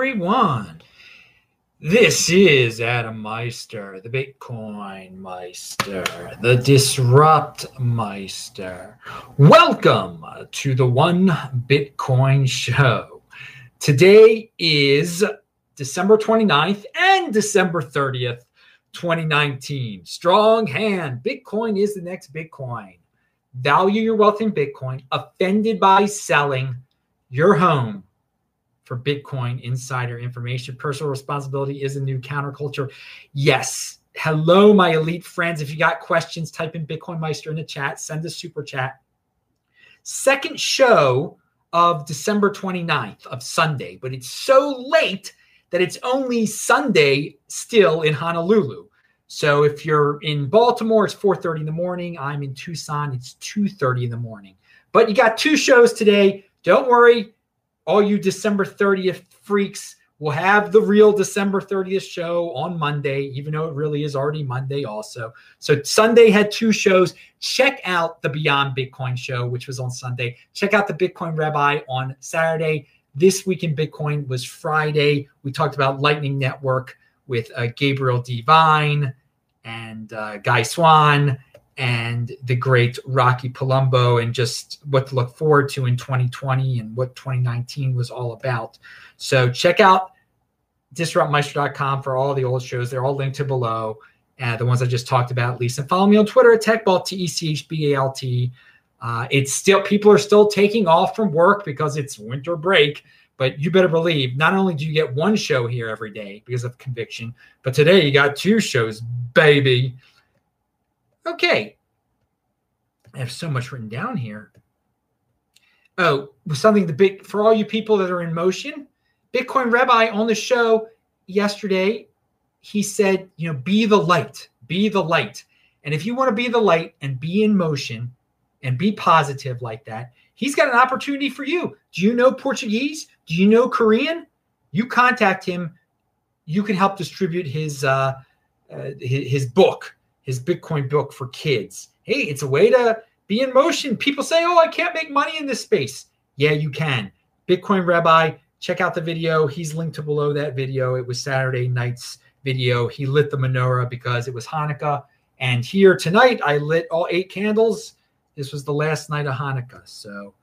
everyone. This is Adam Meister, the Bitcoin Meister, the Disrupt Meister. Welcome to the One Bitcoin Show. Today is December 29th and December 30th, 2019. Strong hand. Bitcoin is the next Bitcoin. Value your wealth in Bitcoin. Offended by selling your home for Bitcoin insider information. Personal responsibility is a new counterculture. Yes. Hello, my elite friends. If you got questions, type in Bitcoin Meister in the chat, send a super chat. Second show of December 29th of Sunday, but it's so late that it's only Sunday still in Honolulu. So if you're in Baltimore, it's 4:30 in the morning. I'm in Tucson, it's 2:30 in the morning. But you got two shows today. Don't worry, all you December 30th freaks will have the real December 30th show on Monday, even though it really is already Monday also. So Sunday had two shows. Check out the Beyond Bitcoin show, which was on Sunday. Check out the Bitcoin Rabbi on Saturday. This week in Bitcoin was Friday. We talked about Lightning Network with uh, Gabriel Devine and uh, Guy Swan and the great Rocky Palumbo and just what to look forward to in 2020 and what 2019 was all about. So check out disruptmeister.com for all the old shows. They're all linked to below. Uh, the ones I just talked about, at least. And follow me on Twitter at TechBalt, T E C H B A L T. Uh, it's still, people are still taking off from work because it's winter break. But you better believe not only do you get one show here every day because of conviction, but today you got two shows, baby. Okay. I have so much written down here. Oh, something the big for all you people that are in motion. Bitcoin Rabbi on the show yesterday, he said, you know, be the light, be the light. And if you want to be the light and be in motion and be positive like that, he's got an opportunity for you. Do you know Portuguese? Do you know Korean? You contact him. You can help distribute his uh, uh his, his book his Bitcoin book for kids. Hey, it's a way to be in motion. People say, oh, I can't make money in this space. Yeah, you can. Bitcoin Rabbi, check out the video. He's linked to below that video. It was Saturday night's video. He lit the menorah because it was Hanukkah. And here tonight, I lit all eight candles. This was the last night of Hanukkah. So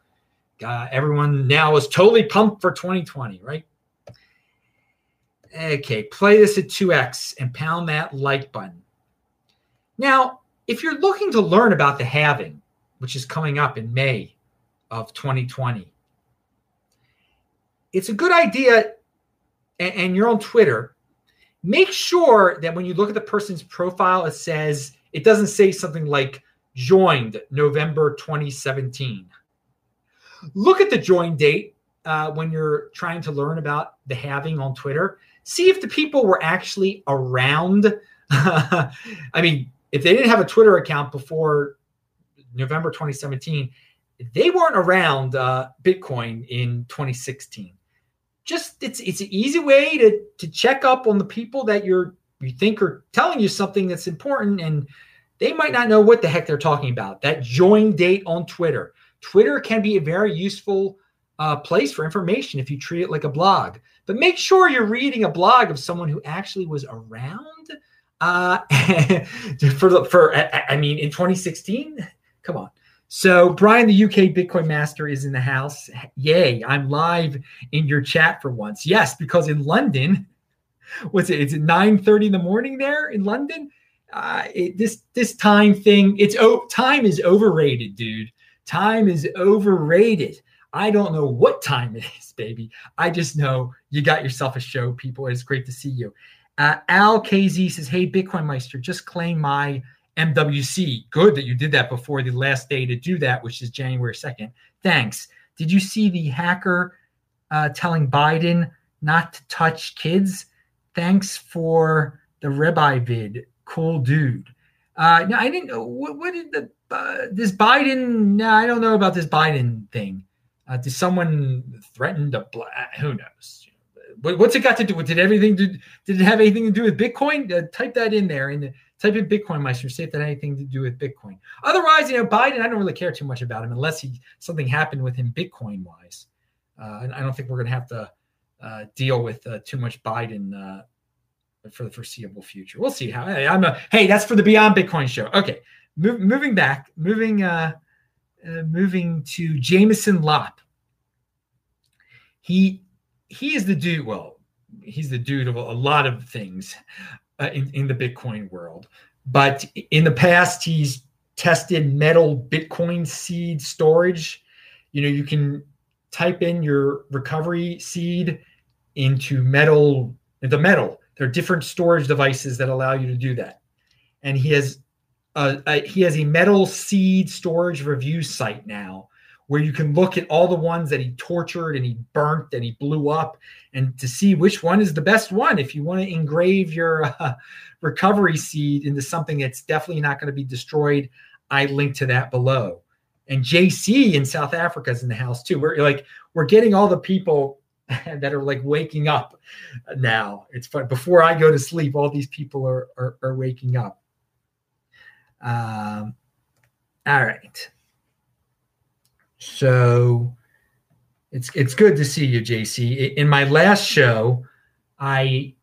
uh, everyone now is totally pumped for 2020, right? Okay, play this at 2x and pound that like button. Now, if you're looking to learn about the halving, which is coming up in May of 2020, it's a good idea, and, you're on Twitter, make sure that when you look at the person's profile, it says, it doesn't say something like joined November 2017. Look at the join date uh, when you're trying to learn about the halving on Twitter. See if the people were actually around. I mean, if they didn't have a Twitter account before November 2017, they weren't around uh, Bitcoin in 2016. Just it's it's an easy way to to check up on the people that you're you think are telling you something that's important, and they might not know what the heck they're talking about. That join date on Twitter. Twitter can be a very useful uh, place for information if you treat it like a blog. But make sure you're reading a blog of someone who actually was around uh, for the, for I mean, in 2016, come on. So Brian, the UK Bitcoin Master, is in the house. Yay! I'm live in your chat for once. Yes, because in London, what's it? It's at 9:30 in the morning there in London. Uh, it, this this time thing, it's oh, time is overrated, dude. Time is overrated. I don't know what time it is, baby. I just know you got yourself a show, people. It's great to see you. Uh, Al KZ says, Hey, Bitcoin Meister, just claim my MWC. Good that you did that before the last day to do that, which is January 2nd. Thanks. Did you see the hacker uh, telling Biden not to touch kids? Thanks for the Rabbi vid. Cool dude. Uh, no, I didn't know. What, what did the uh, this Biden? No, I don't know about this Biden thing. Uh, did someone threaten to? Who knows? What's it got to do with? Did everything? Did it have anything to do with Bitcoin? Uh, type that in there and type in Bitcoin Meister. See if that had anything to do with Bitcoin. Otherwise, you know, Biden, I don't really care too much about him unless he something happened with him Bitcoin wise. Uh, and I don't think we're going to have to uh, deal with uh, too much Biden uh, for the foreseeable future. We'll see how. I'm a, hey, that's for the Beyond Bitcoin show. Okay, Mo- moving back, moving uh, uh, moving to Jameson Lopp. He he is the dude. Well, he's the dude of a, a lot of things uh, in in the Bitcoin world. But in the past, he's tested metal Bitcoin seed storage. You know, you can type in your recovery seed into metal the metal. There are different storage devices that allow you to do that. And he has uh, he has a metal seed storage review site now where you can look at all the ones that he tortured and he burnt and he blew up and to see which one is the best one. If you want to engrave your uh, recovery seed into something that's definitely not going to be destroyed i link to that below. And jc in south africa is in the house too. We're like we're getting all the people that are like waking up now. It's fun. Before i go to sleep all these people are are, are waking up. Um, all right. So it's it's good to see you, JC. In my last show, I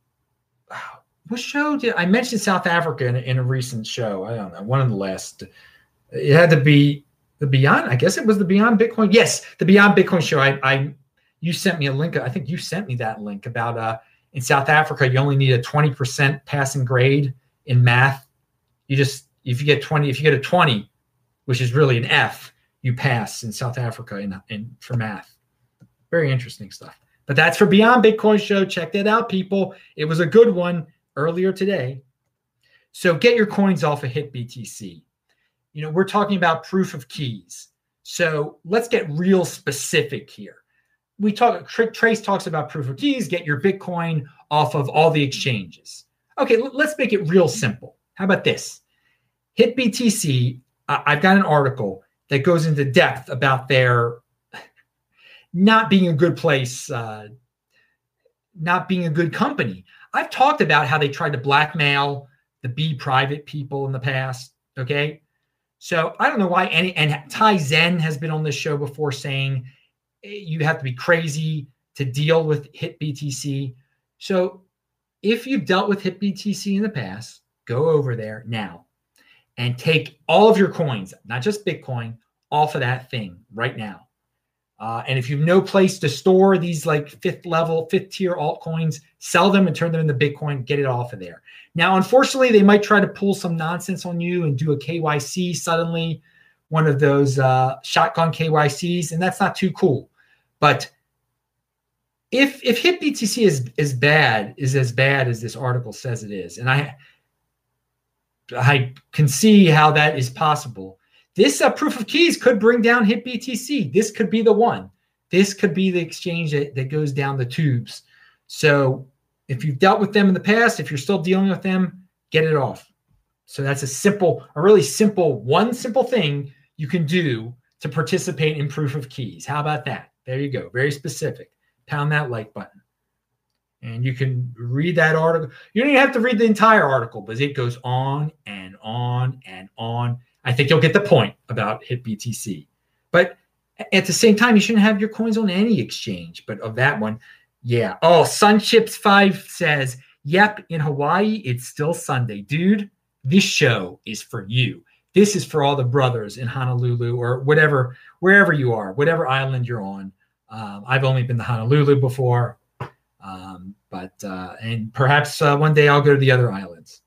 what show did I mentioned South Africa in, in a recent show? I don't know, one of the last. It had to be the Beyond. I guess it was the Beyond Bitcoin. Yes, the Beyond Bitcoin show. I, I you sent me a link. I think you sent me that link about uh in South Africa you only need a twenty percent passing grade in math. You just if you get 20, if you get a 20, which is really an F, you pass in South Africa in, in for math. Very interesting stuff. But that's for Beyond Bitcoin Show. Check that out, people. It was a good one earlier today. So get your coins off of HitBTC. You know, we're talking about proof of keys. So let's get real specific here. We talk, Trace talks about proof of keys, get your Bitcoin off of all the exchanges. Okay, let's make it real simple. How about this? HitBTC, I've got an article that goes into depth about their not being a good place, uh, not being a good company. I've talked about how they tried to blackmail the Be Private people in the past. Okay. So I don't know why any, and Tai Zen has been on this show before saying eh, you have to be crazy to deal with HitBTC. So if you've dealt with HitBTC in the past, go over there now and take all of your coins, not just Bitcoin, off of that thing right now. Uh, and if you have no place to store these like fifth level, fifth tier altcoins, sell them and turn them into Bitcoin, get it off of there. Now, unfortunately, they might try to pull some nonsense on you and do a KYC suddenly, one of those uh, shotgun KYCs, and that's not too cool. But if if HitBTC is is bad, is as bad as this article says it is, and I I can see how that is possible. This uh, proof of keys could bring down HitBTC. This could be the one. This could be the exchange that, that goes down the tubes. So if you've dealt with them in the past, if you're still dealing with them, get it off. So that's a simple, a really simple, one simple thing you can do to participate in proof of keys. How about that? There you go. Very specific. Pound that like button and you can read that article. You don't even have to read the entire article, but it goes on and on and on. I think you'll get the point about hit BTC. But at the same time, you shouldn't have your coins on any exchange. But of that one, yeah. Oh, Sunchips5 says, Yep, in Hawaii, it's still Sunday. Dude, this show is for you. This is for all the brothers in Honolulu or whatever, wherever you are, whatever island you're on. Um, I've only been to Honolulu before. Um, but uh, and perhaps uh, one day I'll go to the other islands.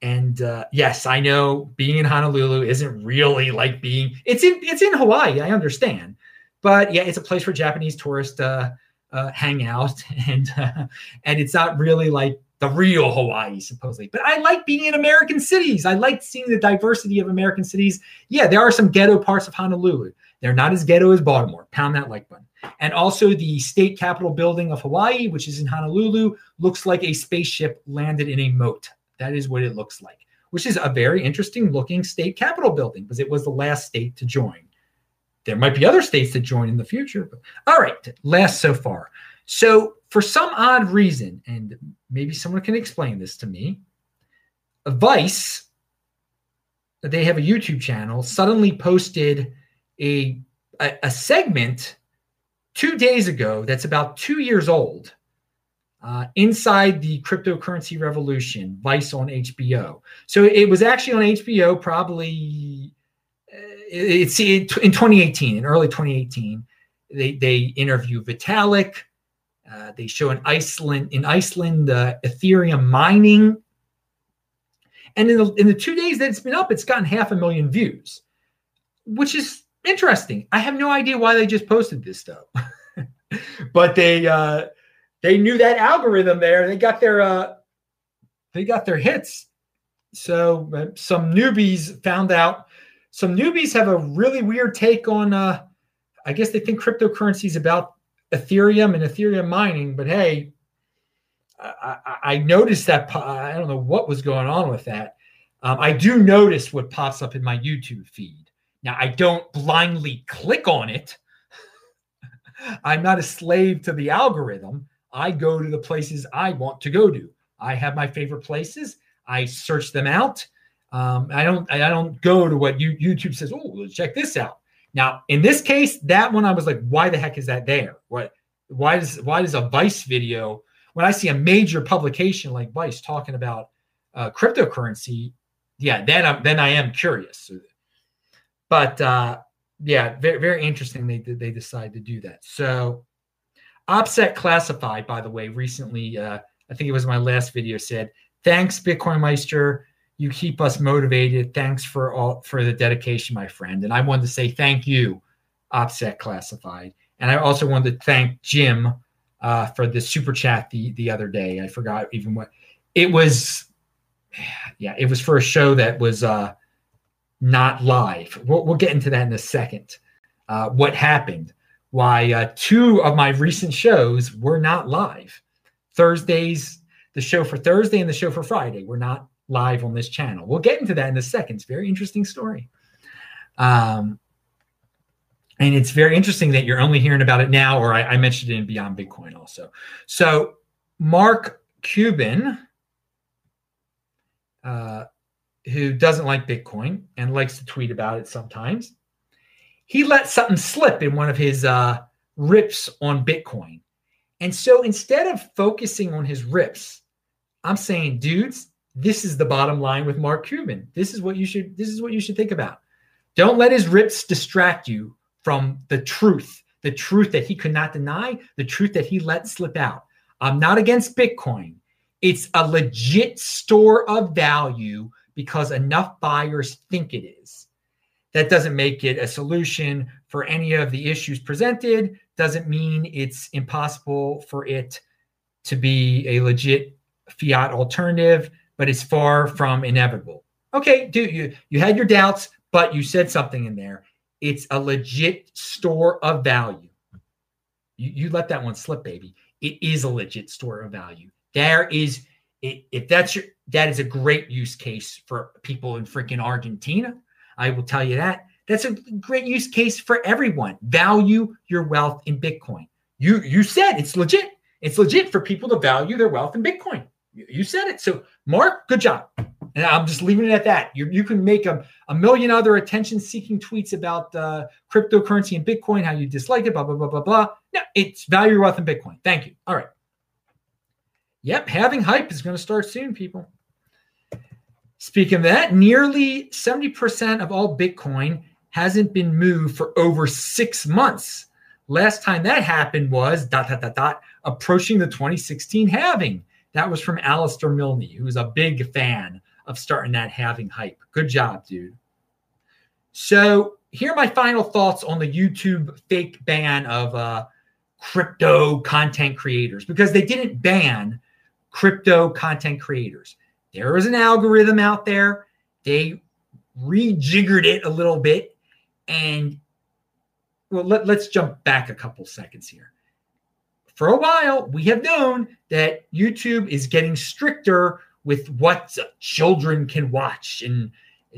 And uh, yes, I know being in Honolulu isn't really like being it's in it's in Hawaii. I understand, but yeah, it's a place for Japanese tourists to uh, hang out, and uh, and it's not really like the real Hawaii, supposedly. But I like being in American cities. I like seeing the diversity of American cities. Yeah, there are some ghetto parts of Honolulu. They're not as ghetto as Baltimore. Pound that like button. And also, the state capitol building of Hawaii, which is in Honolulu, looks like a spaceship landed in a moat. That is what it looks like, which is a very interesting looking state capitol building because it was the last state to join. There might be other states that join in the future. But all right, last so far. So, for some odd reason, and maybe someone can explain this to me, Vice, they have a YouTube channel, suddenly posted a, a, a segment two days ago, that's about two years old, uh, Inside the Cryptocurrency Revolution, Vice on HBO. So it was actually on HBO probably uh, it's in 2018, in early 2018. They, they interview Vitalik. Uh, they show in Iceland in Iceland uh, Ethereum mining, and in the, in the two days that it's been up, it's gotten half a million views, which is interesting. I have no idea why they just posted this stuff, but they uh, they knew that algorithm there. They got their uh, they got their hits. So uh, some newbies found out. Some newbies have a really weird take on. Uh, I guess they think cryptocurrency is about Ethereum and Ethereum mining, but hey, I, I, I noticed that. I don't know what was going on with that. Um, I do notice what pops up in my YouTube feed. Now, I don't blindly click on it. I'm not a slave to the algorithm. I go to the places I want to go to. I have my favorite places. I search them out. Um, I don't. I don't go to what you, YouTube says. Oh, let's check this out. Now, in this case, that one I was like, why the heck is that there? What? Why does why does a Vice video when I see a major publication like Vice talking about uh, cryptocurrency? Yeah, then I'm then I am curious. But uh, yeah, very very interesting. They they decide to do that. So OPSEC Classified, by the way, recently, uh, I think it was my last video, said, "Thanks, Bitcoin Meister. You keep us motivated. Thanks for all for the dedication, my friend." And I wanted to say thank you, OPSEC Classified, and I also wanted to thank Jim uh, for the super chat the the other day. I forgot even what it was. Yeah, it was for a show that was uh, not live. We'll, we'll get into that in a second. Uh, what happened? why uh, two of my recent shows were not live. Thursdays, the show for Thursday and the show for Friday were not live on this channel. We'll get into that in a second. It's a very interesting story. Um, and it's very interesting that you're only hearing about it now, or I, I mentioned it in Beyond Bitcoin also. So, Mark Cuban, uh, who doesn't like Bitcoin and likes to tweet about it sometimes, he let something slip in one of his uh, rips on Bitcoin. And so instead of focusing on his rips, I'm saying, dudes, this is the bottom line with Mark Cuban. This is what you should this is what you should think about. Don't let his rips distract you from the truth, the truth that he could not deny, the truth that he let slip out. I'm not against Bitcoin. It's a legit store of value because enough buyers think it is. That doesn't make it a solution for any of the issues presented, doesn't mean it's impossible for it to be a legit fiat alternative, but it's far from inevitable. Okay, dude, you, you had your doubts, but you said something in there. It's a legit store of value. You, you let that one slip, baby. It is a legit store of value. There is, if that's your, that is a great use case for people in freaking Argentina I will tell you that. That's a great use case for everyone. Value your wealth in Bitcoin. You you said it's legit. It's legit for people to value their wealth in Bitcoin. You, you said it. So, Mark, good job. And I'm just leaving it at that. You, you can make a, a million other attention seeking tweets about uh, cryptocurrency and Bitcoin, how you dislike it, blah, blah, blah, blah, blah. No, it's value your wealth in Bitcoin. Thank you. All right. Yep, halving hype is going to start soon, people. Speaking of that, nearly 70% of all Bitcoin hasn't been moved for over six months. Last time that happened was dot dot dot dot approaching the 2016 halving. That was from Alistair Milne, who's a big fan of starting that halving hype. Good job, dude. So here are my final thoughts on the YouTube fake ban of uh, crypto content creators because they didn't ban crypto content creators there was an algorithm out there. They rejiggered it a little bit. And well, let, let's jump back a couple seconds here. For a while, we have known that YouTube is getting stricter with what children can watch, and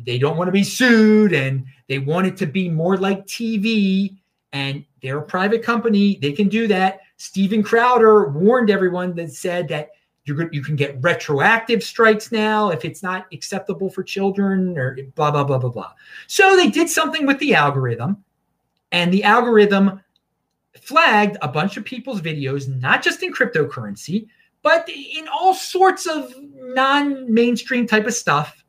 they don't want to be sued, and they want it to be more like TV. And they're a private company; they can do that. Steven Crowder warned everyone that said that you you can get retroactive strikes now if it's not acceptable for children or blah blah blah blah blah. So they did something with the algorithm, and the algorithm flagged a bunch of people's videos, not just in cryptocurrency, but in all sorts of non-mainstream type of stuff.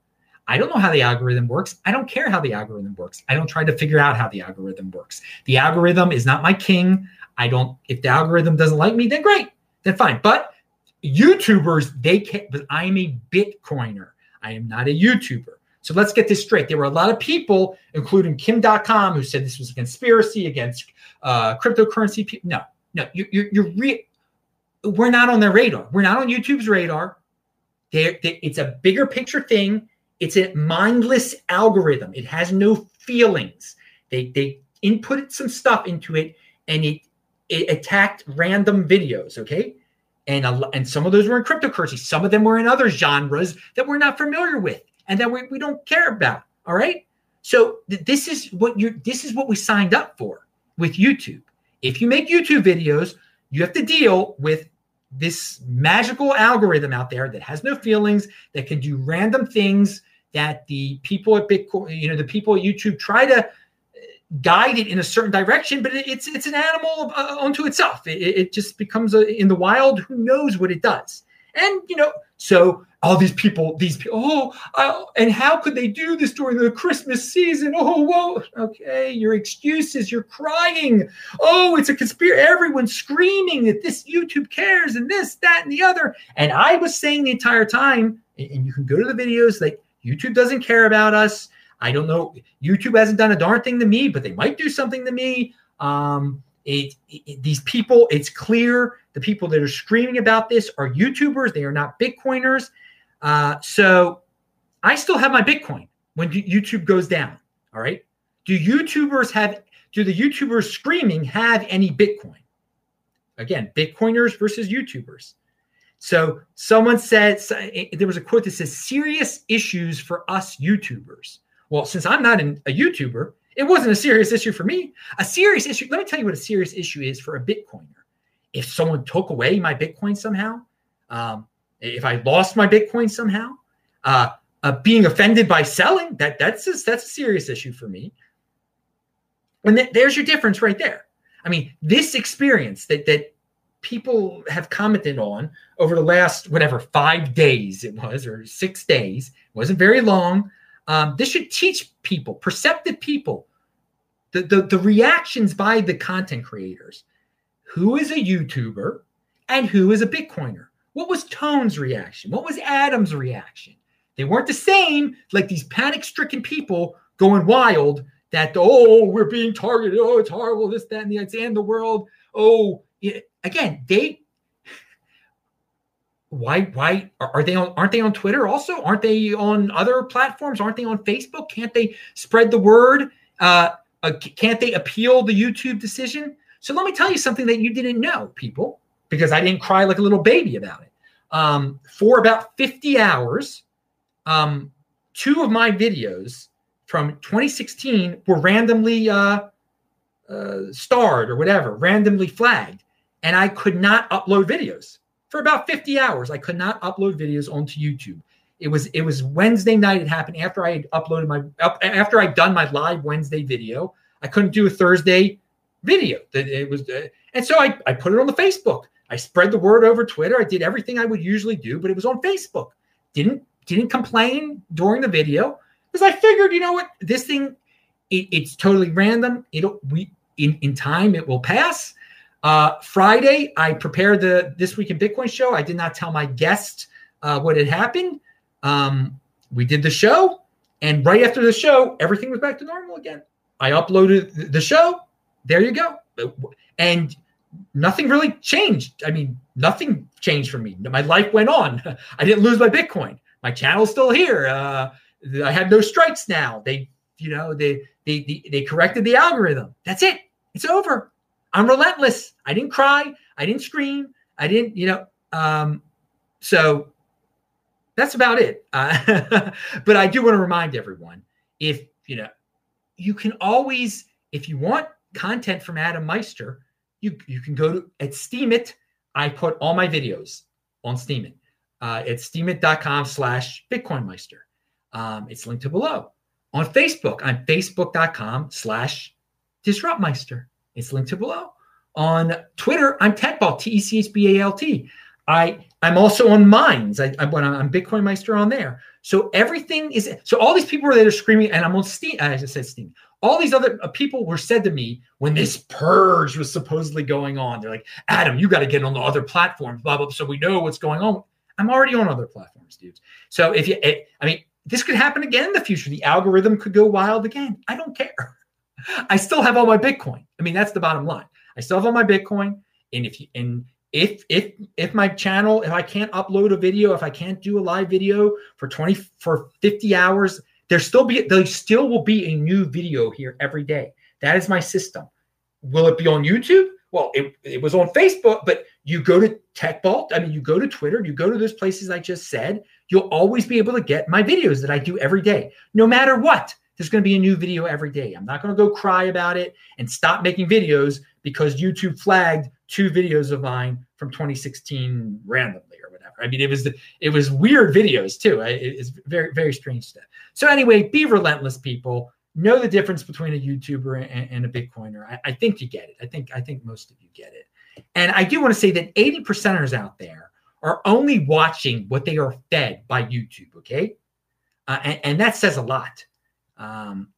I don't know how the algorithm works. I don't care how the algorithm works. I don't try to figure out how the algorithm works. The algorithm is not my king. I don't, if the algorithm doesn't like me, then great, then fine. But YouTubers, they can't, but I am a Bitcoiner. I am not a YouTuber. So let's get this straight. There were a lot of people, including Kim Dotcom, who said this was a conspiracy against uh, cryptocurrency. No, no, you, you're, you're re- we're not on their radar. We're not on YouTube's radar. They're, they, it's a bigger picture thing. It's a mindless algorithm. It has no feelings. They they inputted some stuff into it, and it it attacked random videos. Okay, and a, and some of those were in cryptocurrency. Some of them were in other genres that we're not familiar with and that we, we don't care about. All right. So th- this is what you this is what we signed up for with YouTube. If you make YouTube videos, you have to deal with this magical algorithm out there that has no feelings, that can do random things that the people at Bitcoin, you know, the people at YouTube try to guide it in a certain direction, but it's it's an animal uh, unto itself. It, it just becomes a, in the wild. Who knows what it does? And you know, so all these people, these people, oh, uh, and how could they do this during the Christmas season? Oh, whoa, okay, your excuses, you're crying. Oh, it's a conspiracy. Everyone's screaming that this YouTube cares and this, that, and the other. And I was saying the entire time, and you can go to the videos, like YouTube doesn't care about us. I don't know. YouTube hasn't done a darn thing to me, but they might do something to me. Um, it, it, these people, it's clear the people that are screaming about this are YouTubers. They are not Bitcoiners. Uh, so I still have my Bitcoin when YouTube goes down. All right. Do YouTubers have, do the YouTubers screaming have any Bitcoin? Again, Bitcoiners versus YouTubers. So someone said, there was a quote that says, serious issues for us YouTubers. Well, since I'm not an, a YouTuber, it wasn't a serious issue for me. A serious issue, let me tell you what a serious issue is for a Bitcoiner. If someone took away my Bitcoin somehow, um, if I lost my Bitcoin somehow, uh, uh, being offended by selling that that's a, that's a serious issue for me. And th- there's your difference right there. I mean, this experience that that people have commented on over the last whatever five days it was or six days wasn't very long. Um, this should teach people, perceptive people, the, the the reactions by the content creators. Who is a YouTuber and who is a Bitcoiner? What was Tone's reaction? What was Adam's reaction? They weren't the same, like these panic stricken people going wild that, oh, we're being targeted. Oh, it's horrible. This, that, and the, it's the end of the world. Oh, again, they, why, why are they on, aren't they on Twitter also? Aren't they on other platforms? Aren't they on Facebook? Can't they spread the word? Uh, uh, can't they appeal the YouTube decision? So let me tell you something that you didn't know, people because I didn't cry like a little baby about it. Um, for about 50 hours, um, two of my videos from 2016 were randomly uh, uh, starred or whatever, randomly flagged. And I could not upload videos for about 50 hours. I could not upload videos onto YouTube. It was it was Wednesday night. It happened after I had uploaded my after I'd done my live Wednesday video. I couldn't do a Thursday video. It was, uh, and so I, I put it on the Facebook. I spread the word over Twitter. I did everything I would usually do, but it was on Facebook. Didn't didn't complain during the video because I figured, you know what, this thing, it, it's totally random. It'll we in in time it will pass. Uh, Friday, I prepared the this week in Bitcoin show. I did not tell my guest uh, what had happened. Um, we did the show, and right after the show, everything was back to normal again. I uploaded the show. There you go. And nothing really changed. I mean, nothing changed for me. My life went on. I didn't lose my Bitcoin. My channel's still here. Uh, I have no strikes now. They, you know, they, they they they corrected the algorithm. That's it. It's over. I'm relentless. I didn't cry. I didn't scream. I didn't, you know. Um, so that's about it. Uh, but I do want to remind everyone if you know, you can always, if you want content from Adam Meister, you, you can go to at Steemit. I put all my videos on Steemit. Uh, it's steemit.com slash bitcoinmeister. Um, it's linked to below. On Facebook, I'm facebook.com slash disruptmeister. It's linked to below. On Twitter, I'm Techbalt, T E C H B A L T. I I'm also on Minds. I, I I'm Bitcoin Meister on there. So everything is so all these people were there screaming, and I'm on Steem. I just said Steem. All these other uh, people were said to me when this purge was supposedly going on. They're like, Adam, you got to get on the other platforms, blah blah, so we know what's going on. I'm already on other platforms, dudes. So if you, it, I mean, this could happen again in the future. The algorithm could go wild again. I don't care. I still have all my Bitcoin. I mean, that's the bottom line. I still have all my Bitcoin, and if you and if if if my channel if i can't upload a video if i can't do a live video for 20 for 50 hours there still be there still will be a new video here every day. That is my system. Will it be on youtube? Well it, it was on facebook but you go to techbalt i mean you go to twitter you go to those places i just said you'll always be able to get my videos that i do every day no matter what there's going to be a new video every day i'm not going to go cry about it and stop making videos because youtube flagged two videos of mine from 2016 randomly or whatever. I mean, it was the, it was weird videos too. It's very very strange stuff. So anyway, be relentless, people. Know the difference between a YouTuber and, and a Bitcoiner. I, I, think you get it. I think I think most of you get it. And I do want to say that 80 percenters out there are only watching what they are fed by YouTube. Okay, uh, and, and, that says a lot. Um,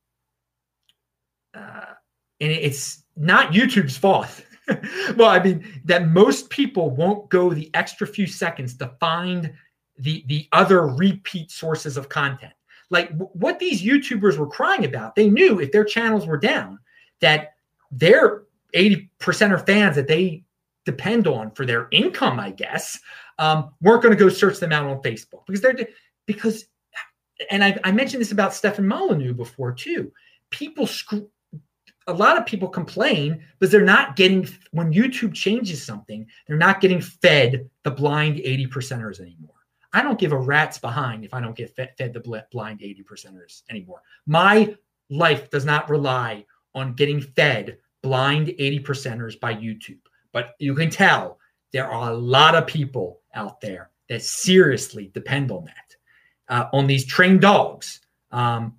uh, and it's not YouTube's fault. well, I mean that most people won't go the extra few seconds to find the the other repeat sources of content. Like w- what these YouTubers were crying about, they knew if their channels were down, that their 80% of fans that they depend on for their income, I guess, um, weren't going to go search them out on Facebook because they're because, and I, I mentioned this about Stefan Molyneux before too. People screw a lot of people complain because they're not getting when YouTube changes something, they're not getting fed the blind 80 percenters anymore. I don't give a rat's behind if I don't get fed, fed the blind 80 percenters anymore. My life does not rely on getting fed blind 80 percenters by YouTube. But you can tell there are a lot of people out there that seriously depend on that, uh, on these trained dogs. Um,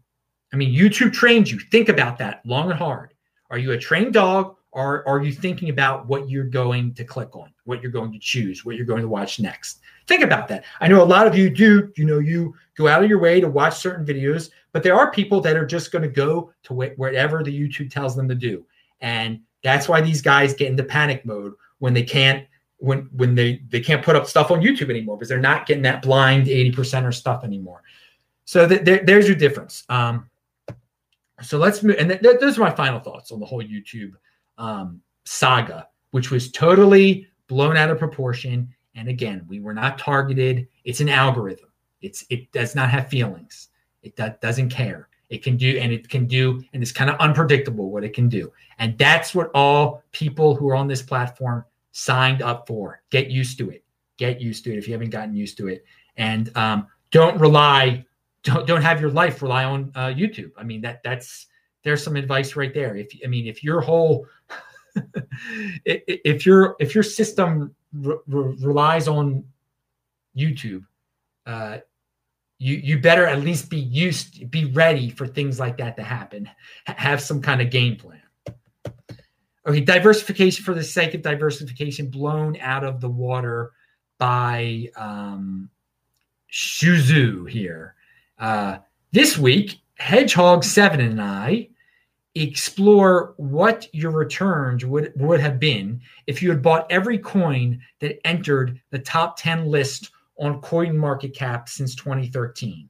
I mean, YouTube trains you. Think about that long and hard. Are you a trained dog or are you thinking about what you're going to click on, what you're going to choose, what you're going to watch next? Think about that. I know a lot of you do, you know, you go out of your way to watch certain videos, but there are people that are just going to go to whatever the YouTube tells them to do. And that's why these guys get into panic mode when they can't when when they they can't put up stuff on YouTube anymore because they're not getting that blind 80% or stuff anymore. So th- there, there's your difference. Um, so let's move. And th- th- those are my final thoughts on the whole YouTube um, saga, which was totally blown out of proportion. And again, we were not targeted. It's an algorithm. It's it does not have feelings. It do- doesn't care. It can do and it can do, and it's kind of unpredictable what it can do. And that's what all people who are on this platform signed up for. Get used to it. Get used to it if you haven't gotten used to it. And um, don't rely don't don't have your life rely on uh, YouTube. I mean that that's there's some advice right there. If I mean if your whole if your if your system re- re- relies on YouTube, uh, you you better at least be used be ready for things like that to happen. H- have some kind of game plan. Okay, diversification for the sake of diversification, blown out of the water by um, Shuzu here. Uh, this week, Hedgehog7 and I explore what your returns would, would have been if you had bought every coin that entered the top 10 list on coin market cap since 2013.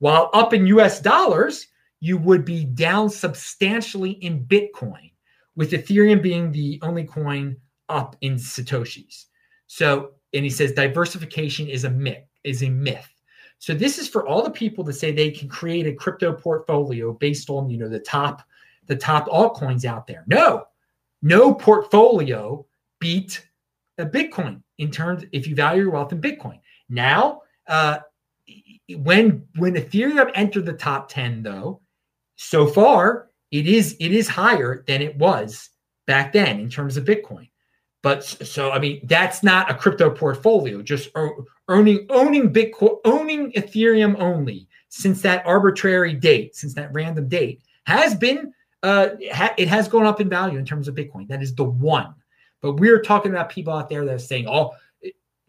While up in US dollars, you would be down substantially in Bitcoin, with Ethereum being the only coin up in Satoshis. So, and he says diversification is a myth, is a myth. So this is for all the people that say they can create a crypto portfolio based on, you know, the top the top altcoins out there. No. No portfolio beat a Bitcoin in terms if you value your wealth in Bitcoin. Now, uh, when when Ethereum entered the top 10 though, so far it is it is higher than it was back then in terms of Bitcoin. But so I mean, that's not a crypto portfolio. Just owning owning Bitcoin, owning Ethereum only since that arbitrary date, since that random date, has been uh, it has gone up in value in terms of Bitcoin. That is the one. But we're talking about people out there that are saying, "Oh,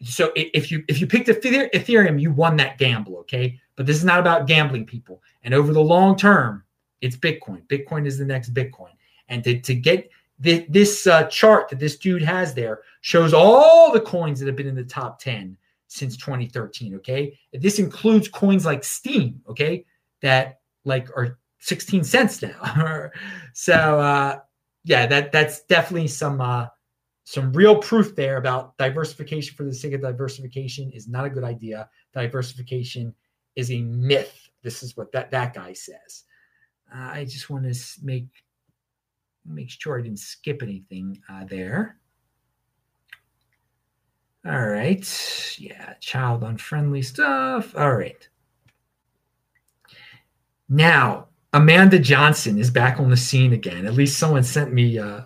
so if you if you picked Ethereum, you won that gamble." Okay, but this is not about gambling, people. And over the long term, it's Bitcoin. Bitcoin is the next Bitcoin. And to, to get this uh, chart that this dude has there shows all the coins that have been in the top 10 since 2013. Okay. This includes coins like Steem. Okay. That like are 16 cents now. so, uh, yeah, that that's definitely some uh, some real proof there about diversification for the sake of diversification is not a good idea. Diversification is a myth. This is what that that guy says. Uh, I just want to make make sure I didn't skip anything uh, there. All right. Yeah, child unfriendly stuff. All right. Now, Amanda Johnson is back on the scene again. At least someone sent me uh,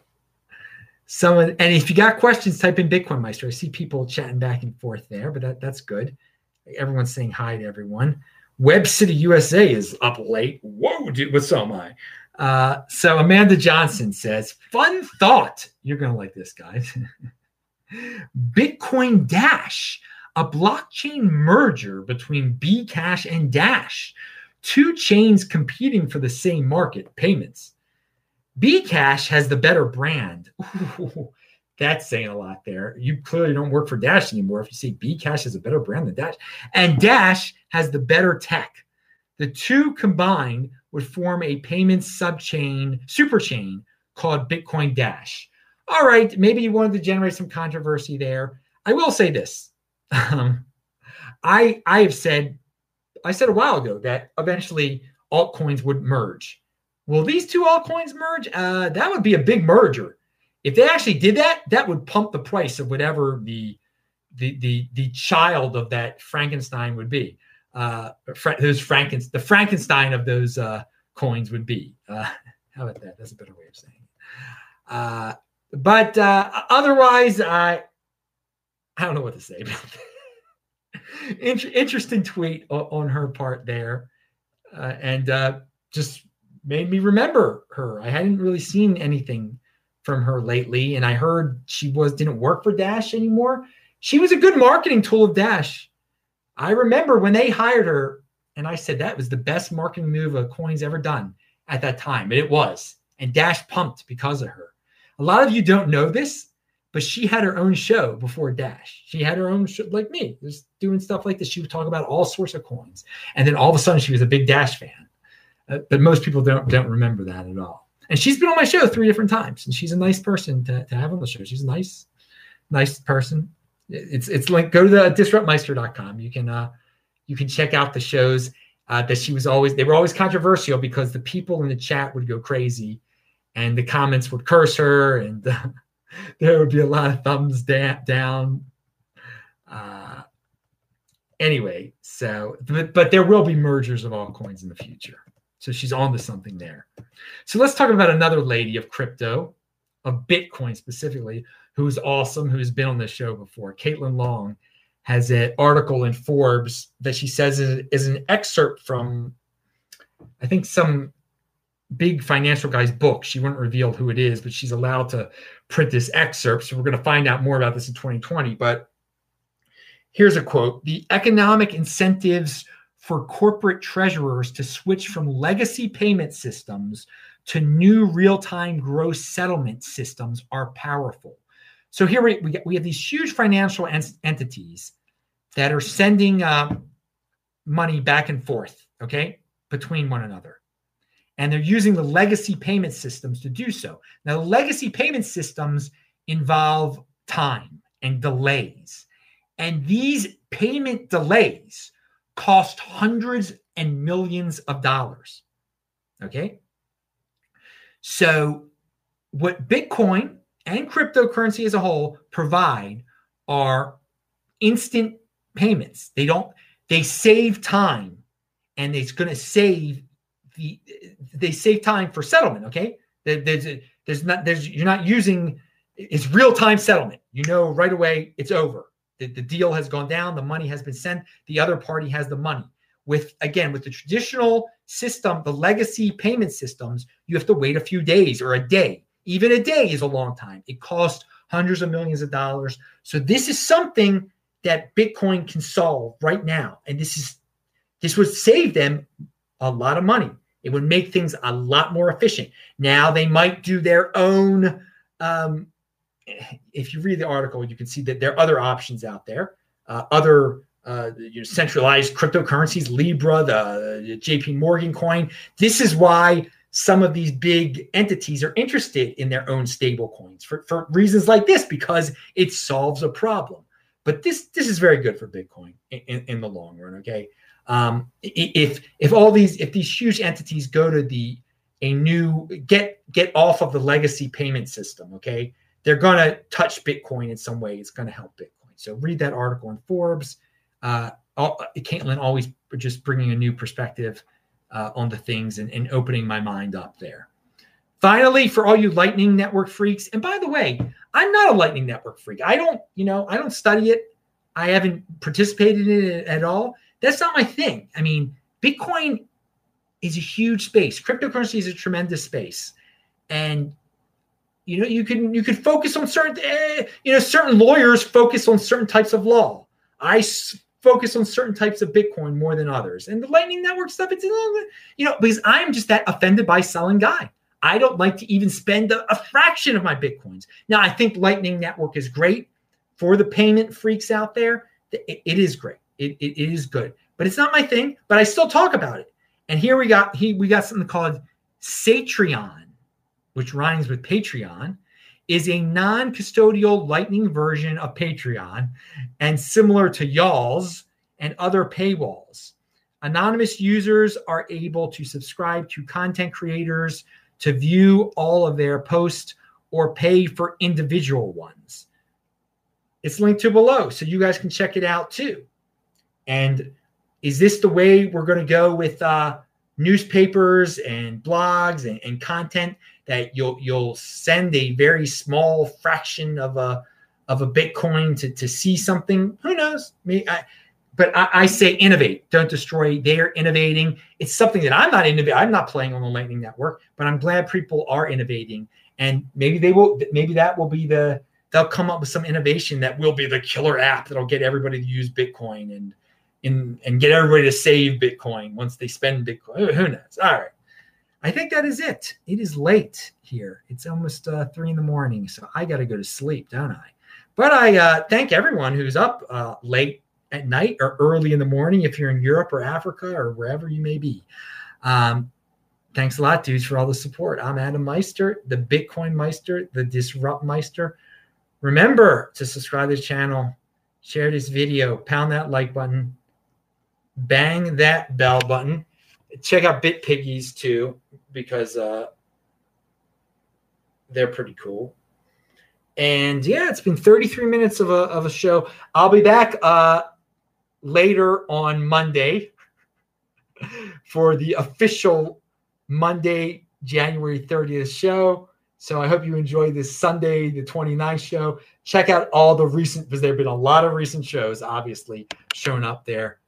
someone. And if you got questions, type in Bitcoin Meister. I see people chatting back and forth there, but that, that's good. Everyone's saying hi to everyone. Web City USA is up late. Whoa, dude, what's so am I? Uh, so Amanda Johnson says, fun thought. You're to like this, guys. Bitcoin Dash, a blockchain merger between Bcash and Dash, two chains competing for the same market, payments. Bcash has the better brand. Ooh, that's saying a lot there. You clearly don't work for Dash anymore if you say Bcash has a better brand than Dash. And Dash has the better tech. The two combined would form a payments subchain, super chain called Bitcoin Dash. All right, maybe you wanted to generate some controversy there. I will say this. Um, I I have said I said a while ago that eventually altcoins would merge. Will these two altcoins merge? Uh, that would be a big merger. If they actually did that, that would pump the price of whatever the the the, the child of that Frankenstein would be uh, those Frankens, the Frankenstein of those uh, coins would be. Uh, how about that? That's a better way of saying it. Uh, but uh, otherwise, I I don't know what to say interesting tweet o- on her part there, uh, and uh, just made me remember her. I hadn't really seen anything from her lately, and I heard she was didn't work for Dash anymore. She was a good marketing tool of Dash I remember when they hired her, and I said that was the best marketing move a coin's ever done at that time. And it was. And Dash pumped because of her. A lot of you don't know this, but she had her own show before Dash. She had her own show, like me, just doing stuff like this. She would talk about all sorts of coins. And then all of a sudden, she was a big Dash fan. Uh, but most people don't don't remember that at all. And she's been on my show three different times, and she's a nice person to, to have on the show. She's a nice, nice person it's it's like go to the disruptmeister.com. You can uh you can check out the shows uh, that she was always they were always controversial because the people in the chat would go crazy and the comments would curse her and uh, there would be a lot of thumbs da- down uh anyway so but, but there will be mergers of all coins in the future so she's on to something there so let's talk about another lady of crypto of bitcoin specifically who's awesome, who's been on this show before. Caitlin Long has an article in Forbes that she says is, is an excerpt from, I think, some big financial guy's book. She wouldn't reveal who it is, but she's allowed to print this excerpt. So we're going to find out more about this in 2020. But here's a quote The economic incentives for corporate treasurers to switch from legacy payment systems to new real time gross settlement systems are powerful. So here we, we, we have these huge financial en- entities that are sending uh, money back and forth, okay, between one another. And they're using the legacy payment systems to do so. Now, legacy payment systems involve time and delays. And these payment delays cost hundreds and millions of dollars. Okay. So, what Bitcoin and cryptocurrency as a whole provide are instant payments. They don't, they save time and it's going to save the, they save time for settlement. Okay. There's, there's not, there's, you're not using, it's real time settlement. You know, right away it's over. The, the deal has gone down. The money has been sent. The other party has the money. With, again, with the traditional system, the legacy payment systems, you have to wait a few days or a day even a day is a long time. It costs hundreds of millions of dollars. So this is something that Bitcoin can solve right now. And this is this would save them a lot of money. It would make things a lot more efficient. Now they might do their own. Um, if you read the article, you can see that there are other options out there, uh, other uh, you know, centralized cryptocurrencies, Libra, the, the JP Morgan coin. This is why some of these big entities are interested in their own stable coins for, for reasons like this, because it solves a problem. But this this is very good for Bitcoin in, in the long run. Okay, um, if if all these if these huge entities go to the a new get get off of the legacy payment system, okay, they're going to touch Bitcoin in some way. It's going to help Bitcoin. So read that article in Forbes. Uh, Caitlin always just bringing a new perspective uh, on the things and, and opening my mind up there. Finally, for all you Lightning Network freaks, and by the way, I'm not a Lightning Network freak. I don't, you know, I don't study it. I haven't participated in it at all. That's not my thing. I mean, Bitcoin is a huge space. Cryptocurrency is a tremendous space, and you know you can you can focus on certain eh, you know certain lawyers focus on certain types of law. I s- focus on certain types of Bitcoin more than others, and the Lightning Network stuff. It's you know because I'm just that offended by selling guy. I don't like to even spend a, a fraction of my Bitcoins. Now I think Lightning Network is great for the payment freaks out there. it, it is great. It, it, it is good, but it's not my thing. But I still talk about it. And here we got he we got something called Satreon, which rhymes with Patreon, is a non-custodial Lightning version of Patreon, and similar to y'all's and other paywalls. Anonymous users are able to subscribe to content creators to view all of their posts or pay for individual ones. It's linked to below, so you guys can check it out too. And is this the way we're going to go with uh, newspapers and blogs and, and content that you'll you'll send a very small fraction of a of a Bitcoin to, to see something? Who knows? Me, I, but I, I, say innovate, don't destroy. They're innovating. It's something that I'm not innovating. I'm not playing on the Lightning Network, but I'm glad people are innovating, and maybe they will. Maybe that will be the. They'll come up with some innovation that will be the killer app that'll get everybody to use Bitcoin and and and get everybody to save Bitcoin once they spend Bitcoin. Who knows? All right. I think that is it. It is late here. It's almost uh, three in the morning, so I got to go to sleep, don't I? But I uh, thank everyone who's up uh, late at night or early in the morning if you're in Europe or Africa or wherever you may be. Um, thanks a lot, dudes, for all the support. I'm Adam Meister, the Bitcoin Meister, the Disrupt Meister. Remember to subscribe to the channel, share this video, pound that like button, bang that bell button. Check out Bit Piggies too, because uh, they're pretty cool. And yeah, it's been 33 minutes of a, of a show. I'll be back uh, later on Monday for the official Monday, January 30th show. So I hope you enjoy this Sunday, the 29th show. Check out all the recent, because there have been a lot of recent shows, obviously, shown up there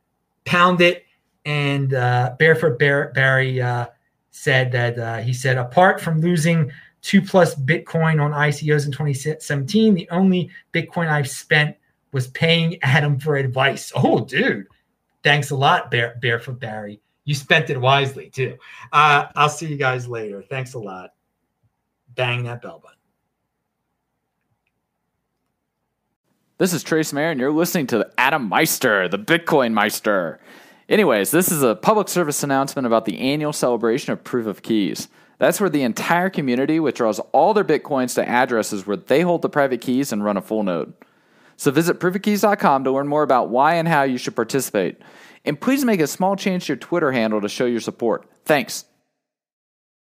pound it. And uh, Barefoot Barry uh, said that uh, he said, apart from losing two plus Bitcoin on ICOs in 2017, the only Bitcoin I've spent was paying Adam for advice. Oh, dude. Thanks a lot, Bare, Barefoot Barry. You spent it wisely too. Uh, I'll see you guys later. Thanks a lot. Bang that bell button. This is Trace Mayer, and you're listening to Adam Meister, the Bitcoin Meister. Anyways, this is a public service announcement about the annual celebration of Proof of Keys. That's where the entire community withdraws all their Bitcoins to addresses where they hold the private keys and run a full node. So visit proofofkeys.com to learn more about why and how you should participate. And please make a small change to your Twitter handle to show your support. Thanks.